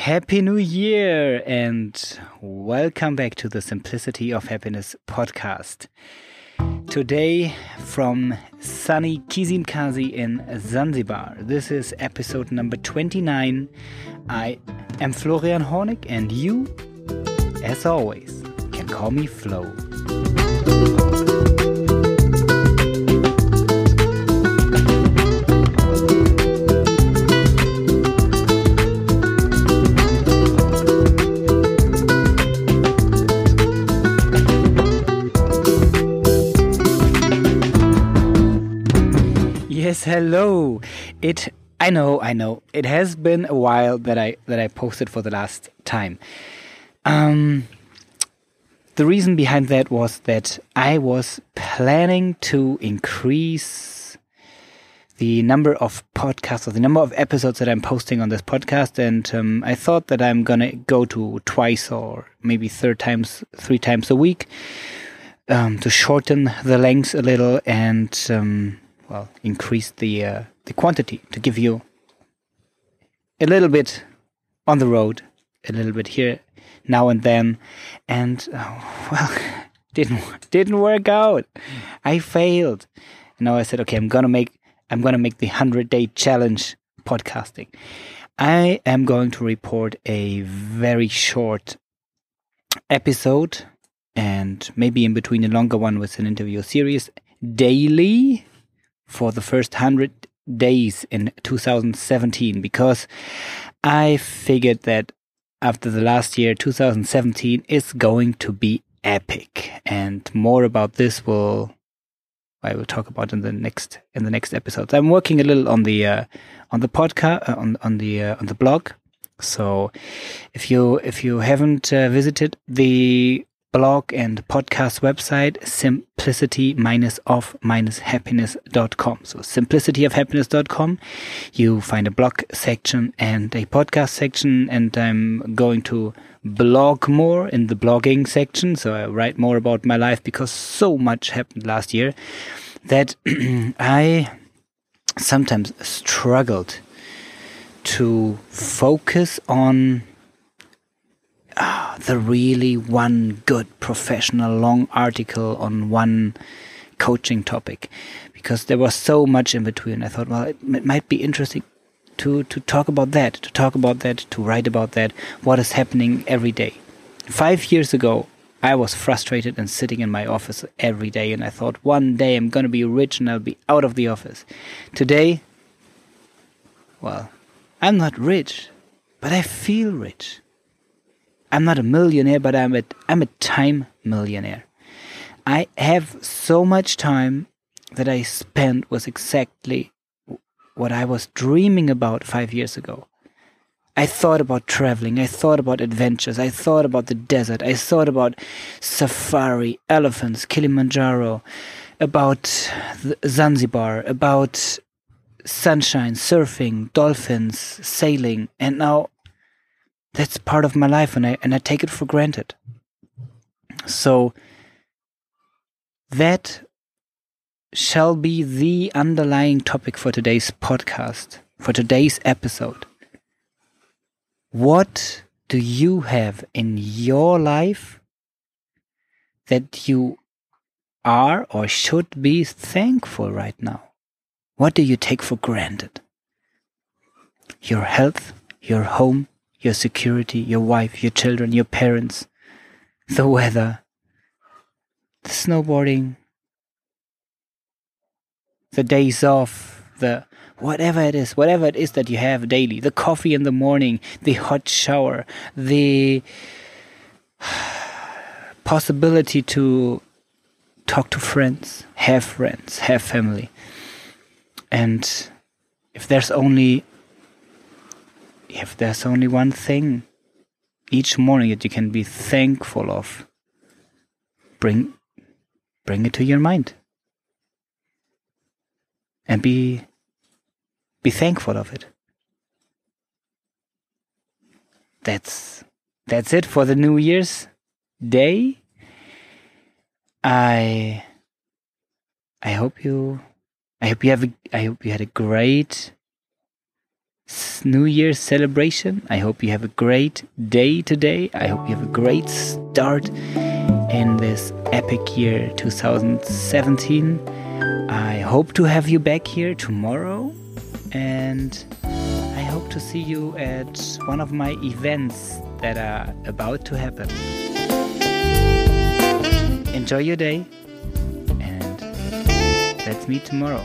Happy New Year and welcome back to the Simplicity of Happiness podcast. Today from sunny Kizimkazi in Zanzibar. This is episode number 29. I am Florian Hornig and you, as always, can call me Floh. Yes, hello. It I know, I know. It has been a while that I that I posted for the last time. Um the reason behind that was that I was planning to increase the number of podcasts or the number of episodes that I'm posting on this podcast, and um, I thought that I'm gonna go to twice or maybe third times, three times a week um, to shorten the length a little and um, well increase the uh, the quantity to give you a little bit on the road, a little bit here now and then, and uh, well, didn't didn't work out. I failed. Now I said, okay, I'm gonna make I'm gonna make the hundred day challenge podcasting. I am going to report a very short episode and maybe in between a longer one with an interview series daily for the first 100 days in 2017 because I figured that after the last year 2017 is going to be epic and more about this will I will talk about in the next in the next episodes. I'm working a little on the uh, on the podcast uh, on on the uh, on the blog. So if you if you haven't uh, visited the blog and podcast website simplicity-of-happiness.com so simplicityofhappiness.com you find a blog section and a podcast section and i'm going to blog more in the blogging section. So i write more about my life because so much happened last year that i sometimes struggled to focus on the really one good professional long article on one coaching topic because there was so much in between. I thought, well, it, it might be interesting to, to talk about that, to talk about that, to write about that, what is happening every day. Five years ago, I was frustrated and sitting in my office every day, and I thought one day I'm going to be rich and I'll be out of the office. Today, well, I'm not rich, but I feel rich. I'm not a millionaire, but I'm a I'm a time millionaire. I have so much time that I spent was exactly what I was dreaming about five years ago. I thought about traveling. I thought about adventures. I thought about the desert. I thought about safari, elephants, Kilimanjaro, about Zanzibar, about sunshine, surfing, dolphins, sailing. And now that's part of my life and I and I take it for granted. So that shall be the underlying topic for today's podcast, for today's episode. What do you have in your life that you are or should be thankful right now? What do you take for granted? Your health, your home, your security, your wife, your children, your parents, the weather, the snowboarding, the days off, the whatever it is, whatever it is that you have daily, the coffee in the morning, the hot shower, the possibility to talk to friends, have friends, have family. And if there's only if there's only one thing each morning that you can be thankful of, bring bring it to your mind. And be be thankful of it. That's that's it for the New Year's day. I I hope you I hope you have a, I hope you had a great New Year's celebration. I hope you have a great day today. I hope you have a great start in this epic year 2017. I hope to have you back here tomorrow and I hope to see you at one of my events that are about to happen. Enjoy your day and let's meet tomorrow.